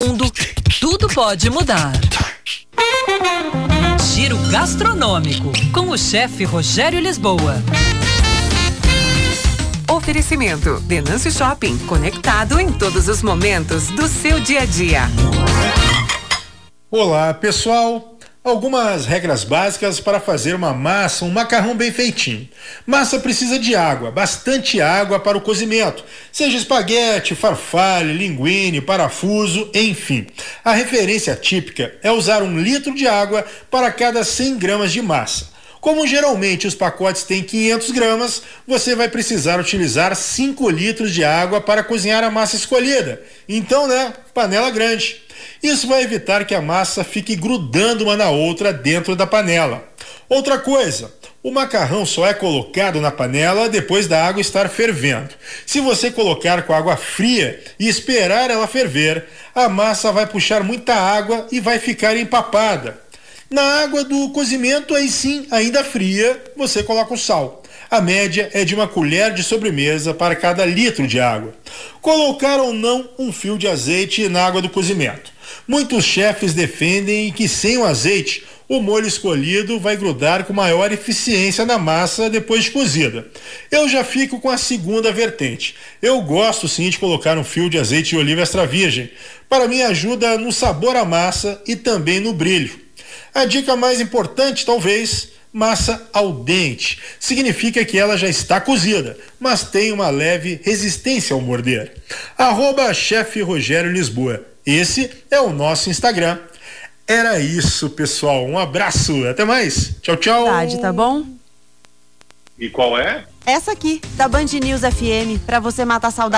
mundo, tudo pode mudar. Giro gastronômico com o chefe Rogério Lisboa. Oferecimento Denâncio Shopping, conectado em todos os momentos do seu dia a dia. Olá, pessoal. Algumas regras básicas para fazer uma massa, um macarrão bem feitinho. Massa precisa de água, bastante água para o cozimento, seja espaguete, farfalle, linguine, parafuso, enfim. A referência típica é usar um litro de água para cada 100 gramas de massa. Como geralmente os pacotes têm 500 gramas, você vai precisar utilizar 5 litros de água para cozinhar a massa escolhida. Então, né, panela grande. Isso vai evitar que a massa fique grudando uma na outra dentro da panela. Outra coisa, o macarrão só é colocado na panela depois da água estar fervendo. Se você colocar com água fria e esperar ela ferver, a massa vai puxar muita água e vai ficar empapada. Na água do cozimento, aí sim, ainda fria, você coloca o sal. A média é de uma colher de sobremesa para cada litro de água. Colocar ou não um fio de azeite na água do cozimento. Muitos chefes defendem que sem o azeite o molho escolhido vai grudar com maior eficiência na massa depois de cozida. Eu já fico com a segunda vertente. Eu gosto sim de colocar um fio de azeite de oliva extra virgem. Para mim ajuda no sabor à massa e também no brilho. A dica mais importante, talvez, massa al dente. Significa que ela já está cozida, mas tem uma leve resistência ao morder. Arroba chefe Rogério Lisboa. Esse é o nosso Instagram. Era isso, pessoal. Um abraço. Até mais. Tchau, tchau. Tarde, tá bom? E qual é? Essa aqui, da Band News FM, para você matar a saudade.